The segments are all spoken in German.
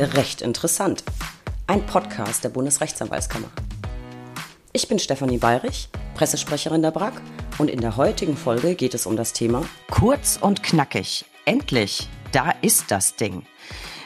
Recht interessant. Ein Podcast der Bundesrechtsanwaltskammer. Ich bin Stefanie Bayrich, Pressesprecherin der BRAG und in der heutigen Folge geht es um das Thema Kurz und knackig. Endlich, da ist das Ding.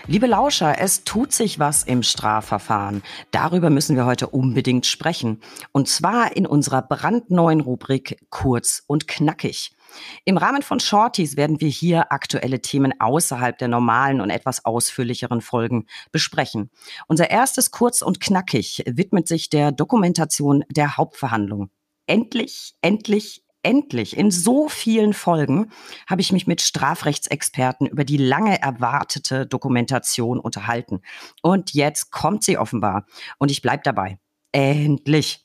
Liebe Lauscher, es tut sich was im Strafverfahren. Darüber müssen wir heute unbedingt sprechen. Und zwar in unserer brandneuen Rubrik Kurz und knackig. Im Rahmen von Shorties werden wir hier aktuelle Themen außerhalb der normalen und etwas ausführlicheren Folgen besprechen. Unser erstes kurz und knackig widmet sich der Dokumentation der Hauptverhandlung. Endlich, endlich, endlich in so vielen Folgen habe ich mich mit Strafrechtsexperten über die lange erwartete Dokumentation unterhalten. Und jetzt kommt sie offenbar. Und ich bleibe dabei. Endlich.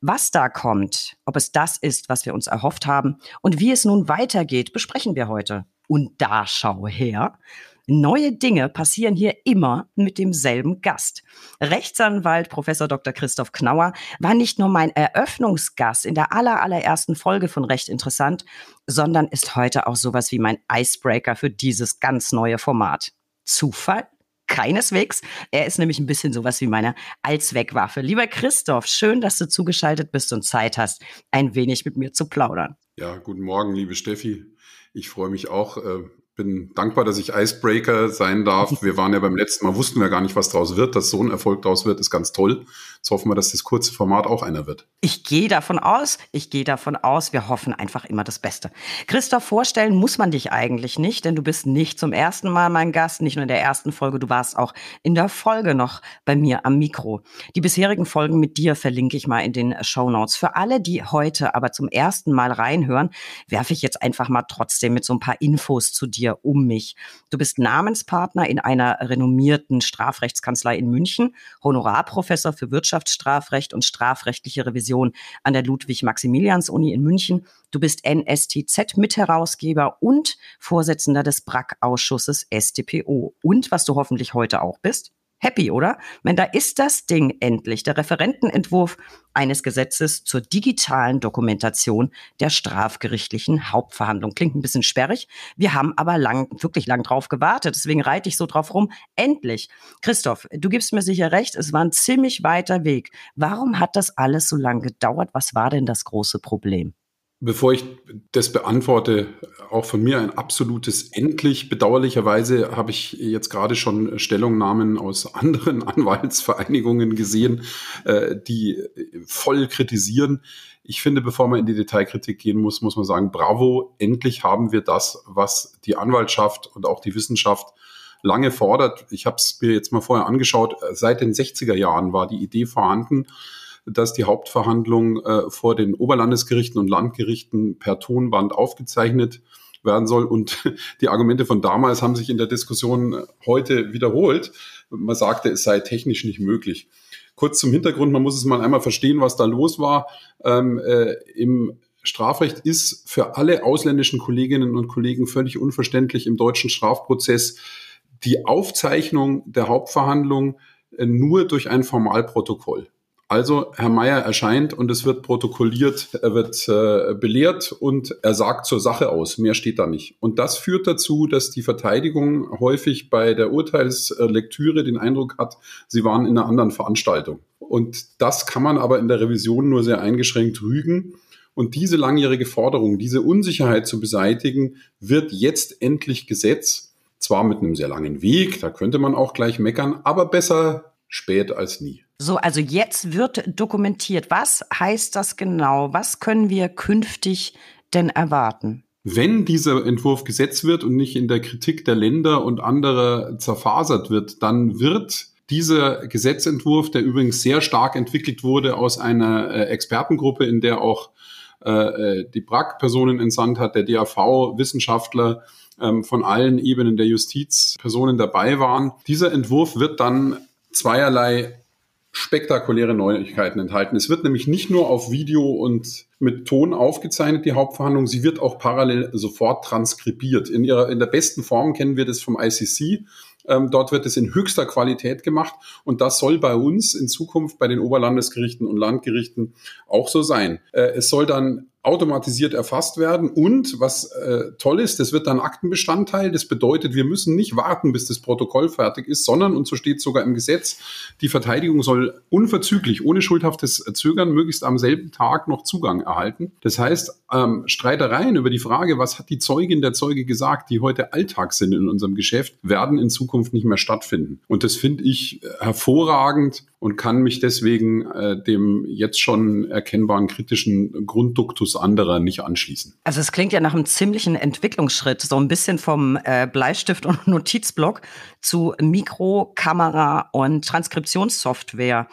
Was da kommt, ob es das ist, was wir uns erhofft haben und wie es nun weitergeht, besprechen wir heute. Und da schau her. Neue Dinge passieren hier immer mit demselben Gast. Rechtsanwalt Professor Dr. Christoph Knauer war nicht nur mein Eröffnungsgast in der aller, allerersten Folge von Recht Interessant, sondern ist heute auch sowas wie mein Icebreaker für dieses ganz neue Format. Zufall? Keineswegs. Er ist nämlich ein bisschen sowas wie meine Allzweckwaffe. Lieber Christoph, schön, dass du zugeschaltet bist und Zeit hast, ein wenig mit mir zu plaudern. Ja, guten Morgen, liebe Steffi. Ich freue mich auch, äh, bin dankbar, dass ich Icebreaker sein darf. Wir waren ja beim letzten Mal, wussten wir gar nicht, was draus wird. Dass so ein Erfolg draus wird, ist ganz toll. Jetzt hoffen wir, dass das kurze Format auch einer wird. Ich gehe davon aus, ich gehe davon aus, wir hoffen einfach immer das Beste. Christoph, vorstellen muss man dich eigentlich nicht, denn du bist nicht zum ersten Mal mein Gast, nicht nur in der ersten Folge, du warst auch in der Folge noch bei mir am Mikro. Die bisherigen Folgen mit dir verlinke ich mal in den Show Notes. Für alle, die heute aber zum ersten Mal reinhören, werfe ich jetzt einfach mal trotzdem mit so ein paar Infos zu dir um mich. Du bist Namenspartner in einer renommierten Strafrechtskanzlei in München, Honorarprofessor für Wirtschaftsstrafrecht und strafrechtliche Revision an der Ludwig-Maximilians-Uni in München. Du bist NSTZ-Mitherausgeber und Vorsitzender des BRAC-Ausschusses StPO. Und was du hoffentlich heute auch bist, happy, oder? Wenn da ist das Ding endlich, der Referentenentwurf eines Gesetzes zur digitalen Dokumentation der strafgerichtlichen Hauptverhandlung. Klingt ein bisschen sperrig. Wir haben aber lang, wirklich lang drauf gewartet. Deswegen reite ich so drauf rum. Endlich. Christoph, du gibst mir sicher recht. Es war ein ziemlich weiter Weg. Warum hat das alles so lange gedauert? Was war denn das große Problem? Bevor ich das beantworte, auch von mir ein absolutes Endlich. Bedauerlicherweise habe ich jetzt gerade schon Stellungnahmen aus anderen Anwaltsvereinigungen gesehen, äh, die voll kritisieren. Ich finde, bevor man in die Detailkritik gehen muss, muss man sagen, bravo, endlich haben wir das, was die Anwaltschaft und auch die Wissenschaft lange fordert. Ich habe es mir jetzt mal vorher angeschaut. Seit den 60er Jahren war die Idee vorhanden, dass die Hauptverhandlung äh, vor den Oberlandesgerichten und Landgerichten per Tonband aufgezeichnet werden soll. Und die Argumente von damals haben sich in der Diskussion heute wiederholt. Man sagte, es sei technisch nicht möglich. Kurz zum Hintergrund, man muss es mal einmal verstehen, was da los war. Ähm, äh, Im Strafrecht ist für alle ausländischen Kolleginnen und Kollegen völlig unverständlich im deutschen Strafprozess die Aufzeichnung der Hauptverhandlung äh, nur durch ein Formalprotokoll. Also Herr Meier erscheint und es wird protokolliert, er wird äh, belehrt und er sagt zur Sache aus. Mehr steht da nicht. Und das führt dazu, dass die Verteidigung häufig bei der Urteilslektüre den Eindruck hat, sie waren in einer anderen Veranstaltung. Und das kann man aber in der Revision nur sehr eingeschränkt rügen. Und diese langjährige Forderung, diese Unsicherheit zu beseitigen, wird jetzt endlich Gesetz. Zwar mit einem sehr langen Weg, da könnte man auch gleich meckern, aber besser spät als nie. So, also jetzt wird dokumentiert. Was heißt das genau? Was können wir künftig denn erwarten? Wenn dieser Entwurf gesetzt wird und nicht in der Kritik der Länder und anderer zerfasert wird, dann wird dieser Gesetzentwurf, der übrigens sehr stark entwickelt wurde aus einer äh, Expertengruppe, in der auch äh, äh die BRAC-Personen entsandt hat, der DAV-Wissenschaftler ähm, von allen Ebenen der Justiz Personen dabei waren. Dieser Entwurf wird dann zweierlei spektakuläre Neuigkeiten enthalten. Es wird nämlich nicht nur auf Video und mit Ton aufgezeichnet, die Hauptverhandlung. Sie wird auch parallel sofort transkribiert. In ihrer, in der besten Form kennen wir das vom ICC. Ähm, dort wird es in höchster Qualität gemacht und das soll bei uns in Zukunft bei den Oberlandesgerichten und Landgerichten auch so sein. Äh, es soll dann automatisiert erfasst werden. Und was äh, toll ist, das wird dann Aktenbestandteil. Das bedeutet, wir müssen nicht warten, bis das Protokoll fertig ist, sondern, und so steht sogar im Gesetz, die Verteidigung soll unverzüglich, ohne schuldhaftes Zögern, möglichst am selben Tag noch Zugang erhalten. Das heißt, ähm, Streitereien über die Frage, was hat die Zeugin der Zeuge gesagt, die heute Alltag sind in unserem Geschäft, werden in Zukunft nicht mehr stattfinden. Und das finde ich hervorragend und kann mich deswegen äh, dem jetzt schon erkennbaren kritischen Grundduktus anderer nicht anschließen. Also es klingt ja nach einem ziemlichen Entwicklungsschritt, so ein bisschen vom äh, Bleistift und Notizblock zu Mikro, Kamera und Transkriptionssoftware.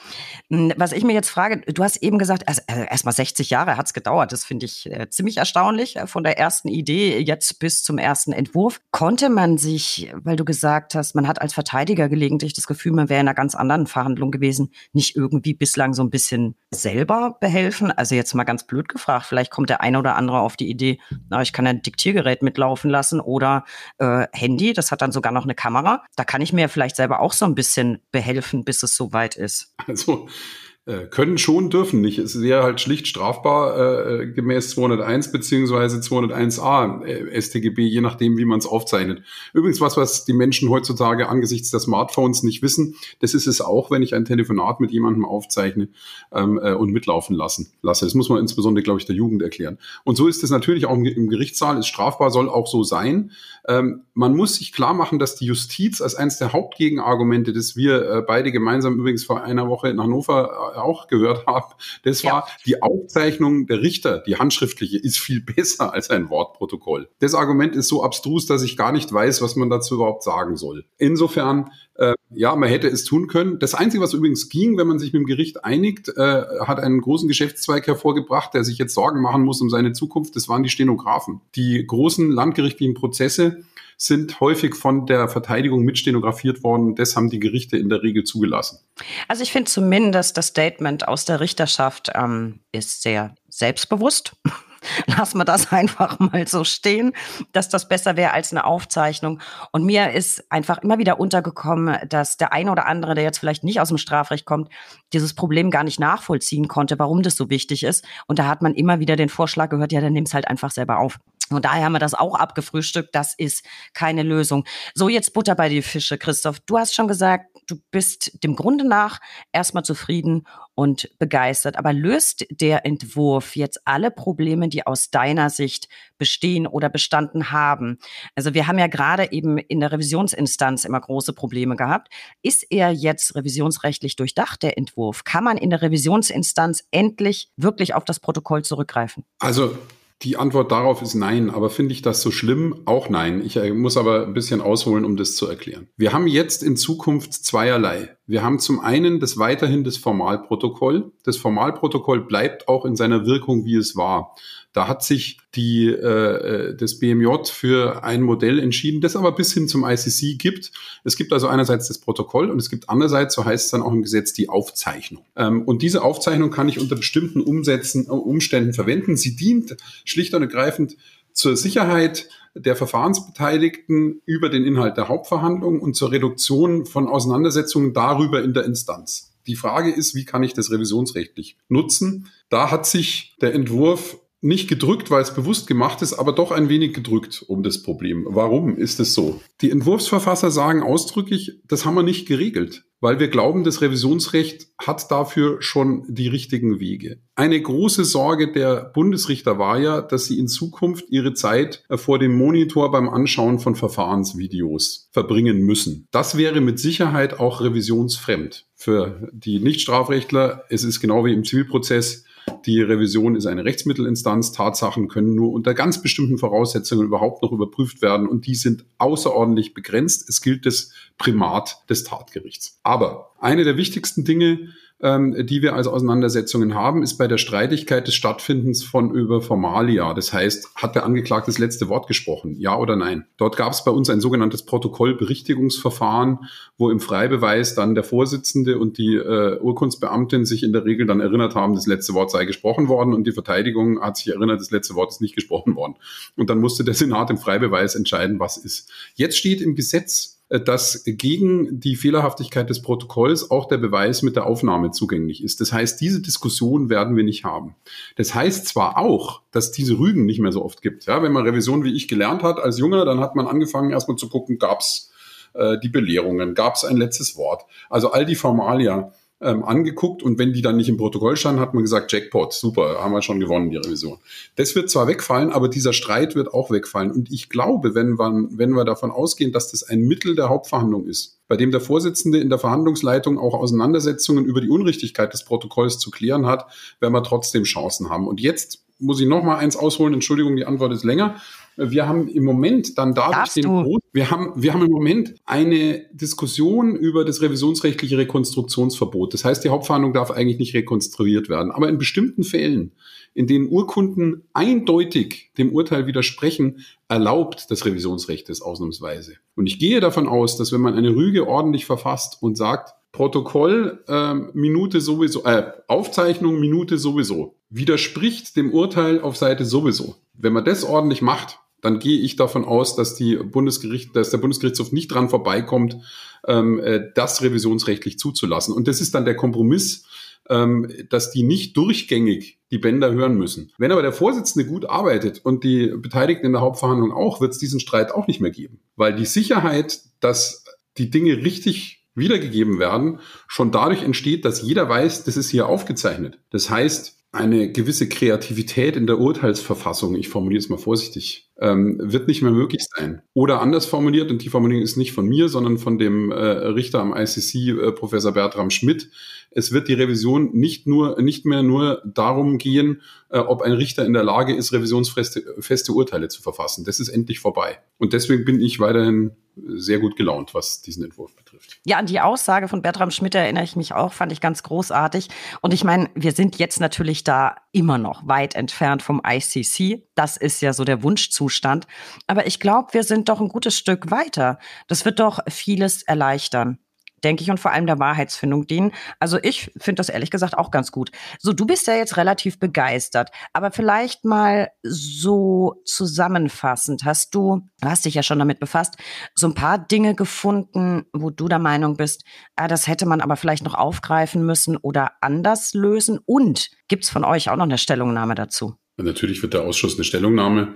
Hm, was ich mir jetzt frage, du hast eben gesagt, also, also erst mal 60 Jahre hat's gedauert. Das finde ich äh, ziemlich erstaunlich, äh, von der ersten Idee jetzt bis zum ersten Entwurf. Konnte man sich, weil du gesagt hast, man hat als Verteidiger gelegentlich das Gefühl, man wäre in einer ganz anderen Verhandlung gewesen, gewesen, nicht irgendwie bislang so ein bisschen selber behelfen? Also jetzt mal ganz blöd gefragt, vielleicht kommt der eine oder andere auf die Idee, na, ich kann ein Diktiergerät mitlaufen lassen oder äh, Handy, das hat dann sogar noch eine Kamera. Da kann ich mir vielleicht selber auch so ein bisschen behelfen, bis es soweit ist. Also äh, können schon, dürfen nicht. Es wäre halt schlicht strafbar äh, gemäß 201 beziehungsweise 201a äh, StGB, je nachdem, wie man es aufzeichnet. Übrigens was, was die Menschen heutzutage angesichts der Smartphones nicht wissen, das ist es auch, wenn ich ein Telefonat mit jemandem aufzeichne ähm, äh, und mitlaufen lassen lasse. Das muss man insbesondere, glaube ich, der Jugend erklären. Und so ist es natürlich auch im, im Gerichtssaal, ist strafbar, soll auch so sein. Ähm, man muss sich klar machen, dass die Justiz als eines der Hauptgegenargumente, das wir äh, beide gemeinsam übrigens vor einer Woche in Hannover äh, auch gehört habe, das ja. war die Aufzeichnung der Richter, die handschriftliche, ist viel besser als ein Wortprotokoll. Das Argument ist so abstrus, dass ich gar nicht weiß, was man dazu überhaupt sagen soll. Insofern äh, ja, man hätte es tun können. Das Einzige, was übrigens ging, wenn man sich mit dem Gericht einigt, äh, hat einen großen Geschäftszweig hervorgebracht, der sich jetzt Sorgen machen muss um seine Zukunft. Das waren die Stenografen. Die großen landgerichtlichen Prozesse sind häufig von der Verteidigung mitstenografiert worden. Das haben die Gerichte in der Regel zugelassen. Also ich finde zumindest das Statement aus der Richterschaft ähm, ist sehr selbstbewusst. Lass mal das einfach mal so stehen, dass das besser wäre als eine Aufzeichnung. Und mir ist einfach immer wieder untergekommen, dass der eine oder andere, der jetzt vielleicht nicht aus dem Strafrecht kommt, dieses Problem gar nicht nachvollziehen konnte, warum das so wichtig ist. Und da hat man immer wieder den Vorschlag gehört, ja, dann nimm's halt einfach selber auf. Und daher haben wir das auch abgefrühstückt. Das ist keine Lösung. So, jetzt Butter bei die Fische, Christoph. Du hast schon gesagt, du bist dem Grunde nach erstmal zufrieden und begeistert. Aber löst der Entwurf jetzt alle Probleme, die aus deiner Sicht bestehen oder bestanden haben? Also wir haben ja gerade eben in der Revisionsinstanz immer große Probleme gehabt. Ist er jetzt revisionsrechtlich durchdacht, der Entwurf? Kann man in der Revisionsinstanz endlich wirklich auf das Protokoll zurückgreifen? Also die Antwort darauf ist nein, aber finde ich das so schlimm? Auch nein. Ich äh, muss aber ein bisschen ausholen, um das zu erklären. Wir haben jetzt in Zukunft zweierlei. Wir haben zum einen das weiterhin das Formalprotokoll. Das Formalprotokoll bleibt auch in seiner Wirkung, wie es war. Da hat sich die, äh, das BMJ für ein Modell entschieden, das aber bis hin zum ICC gibt. Es gibt also einerseits das Protokoll und es gibt andererseits, so heißt es dann auch im Gesetz, die Aufzeichnung. Ähm, und diese Aufzeichnung kann ich unter bestimmten Umsätzen, äh, Umständen verwenden. Sie dient schlicht und ergreifend zur Sicherheit der Verfahrensbeteiligten über den Inhalt der Hauptverhandlung und zur Reduktion von Auseinandersetzungen darüber in der Instanz. Die Frage ist, wie kann ich das revisionsrechtlich nutzen? Da hat sich der Entwurf nicht gedrückt, weil es bewusst gemacht ist, aber doch ein wenig gedrückt um das Problem. Warum ist es so? Die Entwurfsverfasser sagen ausdrücklich, das haben wir nicht geregelt, weil wir glauben, das Revisionsrecht hat dafür schon die richtigen Wege. Eine große Sorge der Bundesrichter war ja, dass sie in Zukunft ihre Zeit vor dem Monitor beim Anschauen von Verfahrensvideos verbringen müssen. Das wäre mit Sicherheit auch revisionsfremd. Für die Nichtstrafrechtler, es ist genau wie im Zivilprozess, die Revision ist eine Rechtsmittelinstanz. Tatsachen können nur unter ganz bestimmten Voraussetzungen überhaupt noch überprüft werden und die sind außerordentlich begrenzt. Es gilt das Primat des Tatgerichts. Aber eine der wichtigsten Dinge ähm, die wir als Auseinandersetzungen haben, ist bei der Streitigkeit des Stattfindens von über Formalia. Das heißt, hat der Angeklagte das letzte Wort gesprochen? Ja oder nein? Dort gab es bei uns ein sogenanntes Protokollberichtigungsverfahren, wo im Freibeweis dann der Vorsitzende und die äh, Urkundsbeamtin sich in der Regel dann erinnert haben, das letzte Wort sei gesprochen worden und die Verteidigung hat sich erinnert, das letzte Wort ist nicht gesprochen worden. Und dann musste der Senat im Freibeweis entscheiden, was ist. Jetzt steht im Gesetz, dass gegen die Fehlerhaftigkeit des Protokolls auch der Beweis mit der Aufnahme zugänglich ist. Das heißt, diese Diskussion werden wir nicht haben. Das heißt zwar auch, dass diese Rügen nicht mehr so oft gibt. Ja, wenn man Revision wie ich gelernt hat als Junger, dann hat man angefangen erstmal zu gucken, gab's äh, die Belehrungen, gab's ein letztes Wort. Also all die Formalia ähm, angeguckt und wenn die dann nicht im Protokoll standen, hat man gesagt, Jackpot, super, haben wir schon gewonnen, die Revision. Das wird zwar wegfallen, aber dieser Streit wird auch wegfallen. Und ich glaube, wenn wir, wenn wir davon ausgehen, dass das ein Mittel der Hauptverhandlung ist, bei dem der Vorsitzende in der Verhandlungsleitung auch Auseinandersetzungen über die Unrichtigkeit des Protokolls zu klären hat, werden wir trotzdem Chancen haben. Und jetzt muss ich noch mal eins ausholen. Entschuldigung, die Antwort ist länger. Wir haben im Moment dann dadurch den Groß, wir haben, wir haben im Moment eine Diskussion über das revisionsrechtliche Rekonstruktionsverbot. Das heißt, die Hauptverhandlung darf eigentlich nicht rekonstruiert werden. Aber in bestimmten Fällen, in denen Urkunden eindeutig dem Urteil widersprechen, erlaubt das Revisionsrecht es ausnahmsweise. Und ich gehe davon aus, dass wenn man eine Rüge ordentlich verfasst und sagt, Protokoll äh, Minute sowieso, äh, Aufzeichnung Minute sowieso, widerspricht dem Urteil auf Seite sowieso. Wenn man das ordentlich macht, dann gehe ich davon aus, dass die Bundesgericht, dass der Bundesgerichtshof nicht dran vorbeikommt, ähm, äh, das revisionsrechtlich zuzulassen. Und das ist dann der Kompromiss, ähm, dass die nicht durchgängig die Bänder hören müssen. Wenn aber der Vorsitzende gut arbeitet und die Beteiligten in der Hauptverhandlung auch, wird es diesen Streit auch nicht mehr geben. Weil die Sicherheit, dass die Dinge richtig wiedergegeben werden, schon dadurch entsteht, dass jeder weiß, das ist hier aufgezeichnet. Das heißt, eine gewisse Kreativität in der Urteilsverfassung, ich formuliere es mal vorsichtig, ähm, wird nicht mehr möglich sein. Oder anders formuliert, und die Formulierung ist nicht von mir, sondern von dem äh, Richter am ICC, äh, Professor Bertram Schmidt. Es wird die Revision nicht nur, nicht mehr nur darum gehen, äh, ob ein Richter in der Lage ist, revisionsfeste feste Urteile zu verfassen. Das ist endlich vorbei. Und deswegen bin ich weiterhin sehr gut gelaunt, was diesen Entwurf betrifft. Ja, an die Aussage von Bertram Schmidt erinnere ich mich auch, fand ich ganz großartig. Und ich meine, wir sind jetzt natürlich da immer noch weit entfernt vom ICC. Das ist ja so der Wunschzustand. Aber ich glaube, wir sind doch ein gutes Stück weiter. Das wird doch vieles erleichtern denke ich, und vor allem der Wahrheitsfindung dienen. Also ich finde das ehrlich gesagt auch ganz gut. So, du bist ja jetzt relativ begeistert, aber vielleicht mal so zusammenfassend. Hast du, du hast dich ja schon damit befasst, so ein paar Dinge gefunden, wo du der Meinung bist, ah, das hätte man aber vielleicht noch aufgreifen müssen oder anders lösen? Und gibt's von euch auch noch eine Stellungnahme dazu? Natürlich wird der Ausschuss eine Stellungnahme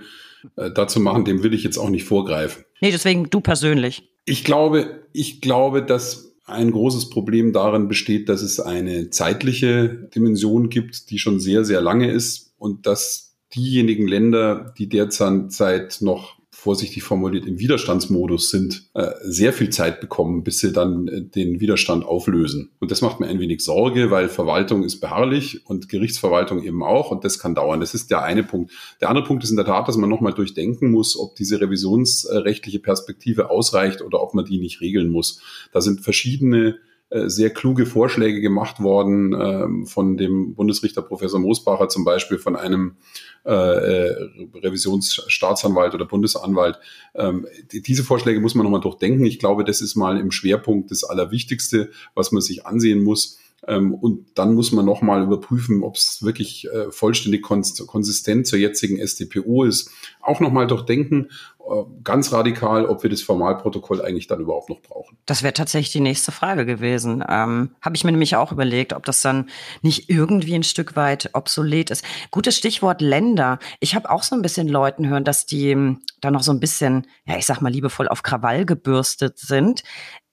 äh, dazu machen, dem will ich jetzt auch nicht vorgreifen. Nee, deswegen du persönlich. Ich glaube, ich glaube, dass ein großes Problem darin besteht, dass es eine zeitliche Dimension gibt, die schon sehr, sehr lange ist und dass diejenigen Länder, die derzeit noch vorsichtig formuliert im Widerstandsmodus sind, äh, sehr viel Zeit bekommen, bis sie dann äh, den Widerstand auflösen. Und das macht mir ein wenig Sorge, weil Verwaltung ist beharrlich und Gerichtsverwaltung eben auch und das kann dauern. Das ist der eine Punkt. Der andere Punkt ist in der Tat, dass man nochmal durchdenken muss, ob diese revisionsrechtliche Perspektive ausreicht oder ob man die nicht regeln muss. Da sind verschiedene sehr kluge Vorschläge gemacht worden ähm, von dem Bundesrichter Professor Moosbacher zum Beispiel, von einem äh, äh, Revisionsstaatsanwalt oder Bundesanwalt. Ähm, diese Vorschläge muss man nochmal durchdenken. Ich glaube, das ist mal im Schwerpunkt das Allerwichtigste, was man sich ansehen muss. Ähm, und dann muss man nochmal überprüfen, ob es wirklich äh, vollständig kons konsistent zur jetzigen StPO ist. Auch nochmal durchdenken, äh, ganz radikal, ob wir das Formalprotokoll eigentlich dann überhaupt noch brauchen. Das wäre tatsächlich die nächste Frage gewesen. Ähm, Habe ich mir nämlich auch überlegt, ob das dann nicht irgendwie ein Stück weit obsolet ist. Gutes Stichwort Länder. Ich habe auch so ein bisschen Leuten hören, dass die ähm, da noch so ein bisschen, ja, ich sag mal liebevoll auf Krawall gebürstet sind.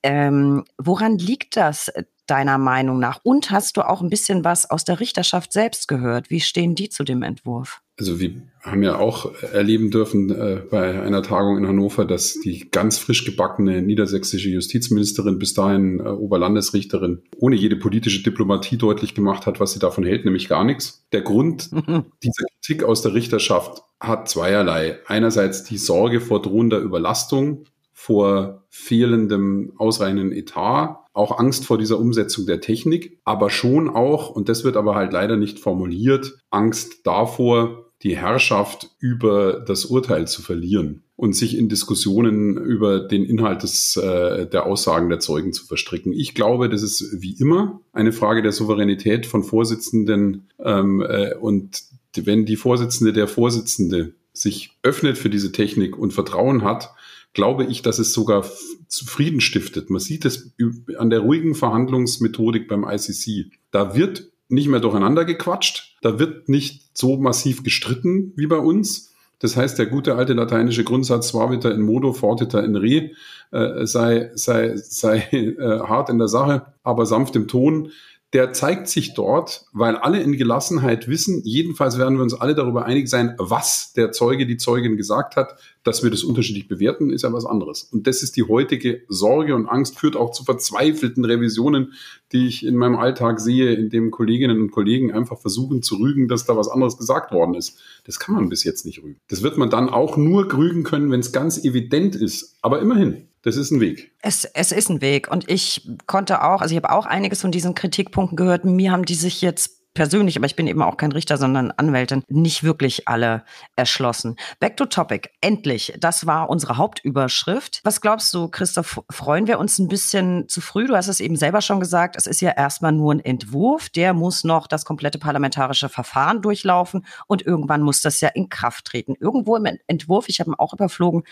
Ähm, woran liegt das deiner Meinung nach? Und hast du auch ein bisschen was aus der Richterschaft selbst gehört? Wie stehen die zu dem Entwurf? Also wir haben ja auch erleben dürfen äh, bei einer Tagung in Hannover, dass die ganz frisch gebackene niedersächsische Justizministerin, bis dahin äh, Oberlandesrichterin, ohne jede politische Diplomatie deutlich gemacht hat, was sie davon hält, nämlich gar nichts. Der Grund dieser Kritik aus der Richterschaft hat zweierlei. Einerseits die Sorge vor drohender Überlastung vor fehlendem ausreichenden Etat, auch Angst vor dieser Umsetzung der Technik, aber schon auch, und das wird aber halt leider nicht formuliert, Angst davor, die Herrschaft über das Urteil zu verlieren und sich in Diskussionen über den Inhalt des, äh, der Aussagen der Zeugen zu verstricken. Ich glaube, das ist wie immer eine Frage der Souveränität von Vorsitzenden ähm, äh, und wenn die Vorsitzende der Vorsitzende sich öffnet für diese Technik und Vertrauen hat, glaube ich, dass es sogar zufrieden stiftet. Man sieht es an der ruhigen Verhandlungsmethodik beim ICC. Da wird nicht mehr durcheinander gequatscht, da wird nicht so massiv gestritten wie bei uns. Das heißt, der gute alte lateinische Grundsatz suaviter in modo, fortiter in re äh, sei, sei, sei äh, hart in der Sache, aber sanft im Ton der zeigt sich dort, weil alle in Gelassenheit wissen, jedenfalls werden wir uns alle darüber einig sein, was der Zeuge, die Zeugin gesagt hat, dass wir das unterschiedlich bewerten, ist ja was anderes. Und das ist die heutige Sorge und Angst, führt auch zu verzweifelten Revisionen, die ich in meinem Alltag sehe, in dem Kolleginnen und Kollegen einfach versuchen zu rügen, dass da was anderes gesagt worden ist. Das kann man bis jetzt nicht rügen. Das wird man dann auch nur rügen können, wenn es ganz evident ist. Aber immerhin, das ist ein Weg. Es, es ist ein Weg. Und ich konnte auch, also ich habe auch einiges von diesen Kritikpunkten gehört. Mir haben die sich jetzt persönlich, aber ich bin eben auch kein Richter, sondern Anwältin, nicht wirklich alle erschlossen. Back to topic. Endlich. Das war unsere Hauptüberschrift. Was glaubst du, Christoph, freuen wir uns ein bisschen zu früh? Du hast es eben selber schon gesagt. Es ist ja erstmal nur ein Entwurf. Der muss noch das komplette parlamentarische Verfahren durchlaufen und irgendwann muss das ja in Kraft treten. Irgendwo im Entwurf, ich habe ihn auch überflogen,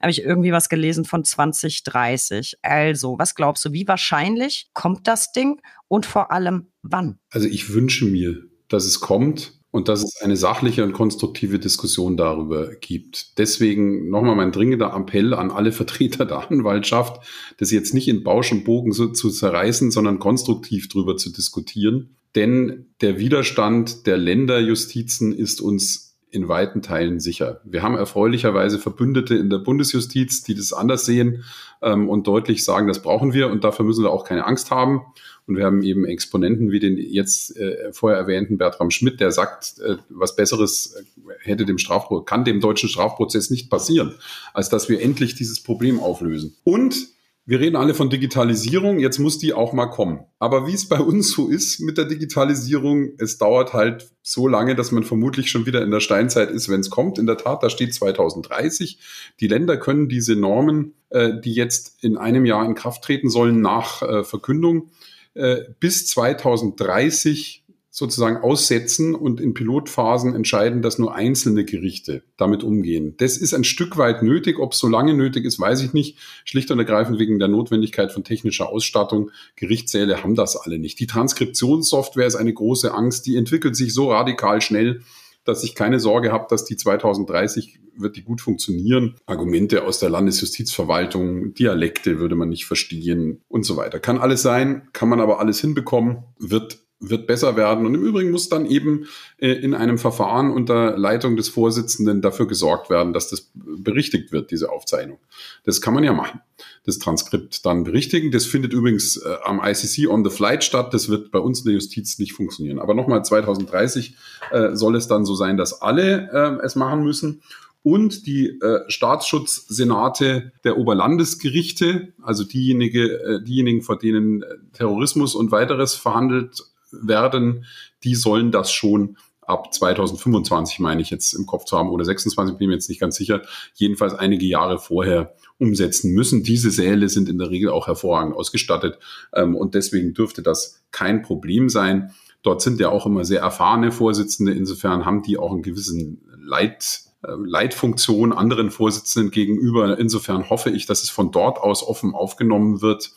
habe ich irgendwie was gelesen von 2030. Also, was glaubst du, wie wahrscheinlich kommt das Ding und vor allem wann? Also ich wünsche mir, dass es kommt und dass es eine sachliche und konstruktive Diskussion darüber gibt. Deswegen nochmal mein dringender Appell an alle Vertreter der Anwaltschaft, das jetzt nicht in Bausch und Bogen so zu zerreißen, sondern konstruktiv darüber zu diskutieren. Denn der Widerstand der Länderjustizen ist uns in weiten Teilen sicher. Wir haben erfreulicherweise Verbündete in der Bundesjustiz, die das anders sehen ähm, und deutlich sagen, das brauchen wir und dafür müssen wir auch keine Angst haben. Und wir haben eben Exponenten wie den jetzt äh, vorher erwähnten Bertram Schmidt, der sagt, äh, was Besseres äh, hätte dem Strafprozess, kann dem deutschen Strafprozess nicht passieren, als dass wir endlich dieses Problem auflösen. Und wir reden alle von Digitalisierung, jetzt muss die auch mal kommen. Aber wie es bei uns so ist mit der Digitalisierung, es dauert halt so lange, dass man vermutlich schon wieder in der Steinzeit ist, wenn es kommt. In der Tat, da steht 2030. Die Länder können diese Normen, äh, die jetzt in einem Jahr in Kraft treten sollen, nach äh, Verkündung, äh, bis 2030 sozusagen aussetzen und in Pilotphasen entscheiden, dass nur einzelne Gerichte damit umgehen. Das ist ein Stück weit nötig. Ob es so lange nötig ist, weiß ich nicht. Schlicht und ergreifend wegen der Notwendigkeit von technischer Ausstattung. Gerichtssäle haben das alle nicht. Die Transkriptionssoftware ist eine große Angst. Die entwickelt sich so radikal schnell, dass ich keine Sorge habe, dass die 2030 wird die gut funktionieren. Argumente aus der Landesjustizverwaltung, Dialekte würde man nicht verstehen und so weiter. Kann alles sein, kann man aber alles hinbekommen, wird wird besser werden. Und im Übrigen muss dann eben äh, in einem Verfahren unter Leitung des Vorsitzenden dafür gesorgt werden, dass das berichtigt wird, diese Aufzeichnung. Das kann man ja machen. Das Transkript dann berichtigen. Das findet übrigens äh, am ICC on the flight statt. Das wird bei uns in der Justiz nicht funktionieren. Aber nochmal 2030 äh, soll es dann so sein, dass alle äh, es machen müssen und die äh, Staatsschutzsenate der Oberlandesgerichte, also diejenige, äh, diejenigen, vor denen Terrorismus und weiteres verhandelt werden, die sollen das schon ab 2025, meine ich jetzt im Kopf zu haben, oder 26, bin ich mir jetzt nicht ganz sicher, jedenfalls einige Jahre vorher umsetzen müssen. Diese Säle sind in der Regel auch hervorragend ausgestattet ähm, und deswegen dürfte das kein Problem sein. Dort sind ja auch immer sehr erfahrene Vorsitzende, insofern haben die auch einen gewissen Leit, äh, Leitfunktion anderen Vorsitzenden gegenüber. Insofern hoffe ich, dass es von dort aus offen aufgenommen wird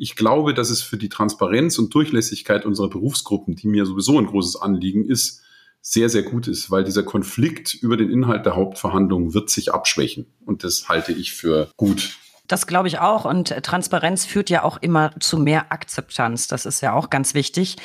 ich glaube, dass es für die Transparenz und Durchlässigkeit unserer Berufsgruppen, die mir sowieso ein großes Anliegen ist, sehr, sehr gut ist, weil dieser Konflikt über den Inhalt der Hauptverhandlungen wird sich abschwächen. Und das halte ich für gut. Das glaube ich auch. Und äh, Transparenz führt ja auch immer zu mehr Akzeptanz. Das ist ja auch ganz wichtig.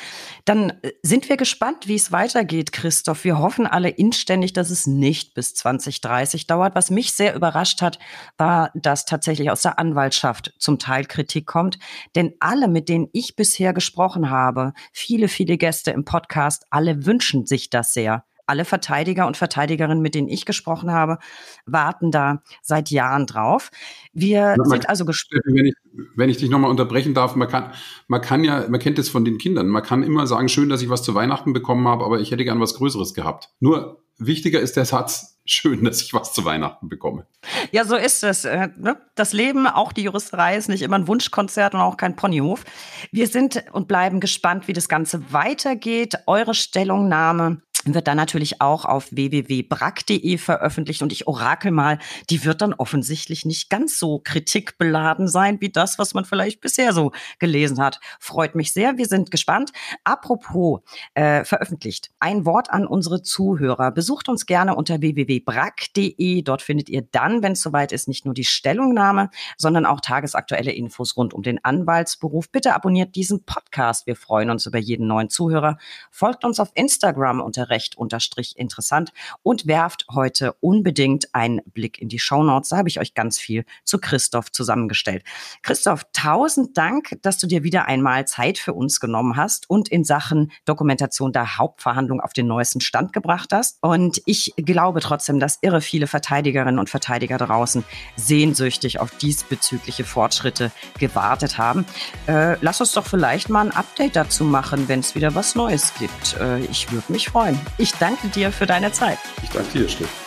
Dann äh, sind wir gespannt, wie es weitergeht, Christoph. Wir hoffen alle inständig, dass es nicht bis 2030 dauert. Was mich sehr überrascht hat, war, dass tatsächlich aus der Anwaltschaft zum Teil Kritik kommt. Denn alle, mit denen ich bisher gesprochen habe, viele, viele Gäste im Podcast, alle wünschen sich das sehr alle Verteidiger und Verteidigerinnen, mit denen ich gesprochen habe, warten da seit Jahren drauf. Wir man, sind also gespannt. Wenn ich, wenn ich dich nochmal unterbrechen darf, man kann, man kann ja, man kennt es von den Kindern, man kann immer sagen, schön, dass ich was zu Weihnachten bekommen habe, aber ich hätte gern was Größeres gehabt. Nur wichtiger ist der Satz, schön, dass ich was zu Weihnachten bekomme. Ja, so ist es. Äh, ne? Das Leben, auch die Juristerei, ist nicht immer ein Wunschkonzert und auch kein Ponyhof. Wir sind und bleiben gespannt, wie das Ganze weitergeht. Eure Stellungnahme wird dann natürlich auch auf www.brack.de veröffentlicht und ich orakel mal, die wird dann offensichtlich nicht ganz so kritikbeladen sein wie das, was man vielleicht bisher so gelesen hat. Freut mich sehr, wir sind gespannt. Apropos äh, veröffentlicht, ein Wort an unsere Zuhörer. Besucht uns gerne unter www.brack.de. Dort findet ihr dann, wenn es soweit ist, nicht nur die Stellungnahme, sondern auch tagesaktuelle Infos rund um den Anwaltsberuf. Bitte abonniert diesen Podcast. Wir freuen uns über jeden neuen Zuhörer. Folgt uns auf Instagram unter recht unterstrich interessant und werft heute unbedingt einen Blick in die Shownotes. Da habe ich euch ganz viel zu Christoph zusammengestellt. Christoph, tausend Dank, dass du dir wieder einmal Zeit für uns genommen hast und in Sachen Dokumentation der Hauptverhandlung auf den neuesten Stand gebracht hast. Und ich glaube trotzdem, dass irre viele Verteidigerinnen und Verteidiger draußen sehnsüchtig auf diesbezügliche Fortschritte gewartet haben. Äh, lass uns doch vielleicht mal ein Update dazu machen, wenn es wieder was Neues gibt. Äh, ich würde mich freuen. Ich danke dir für deine Zeit. Ich danke dir, Steff.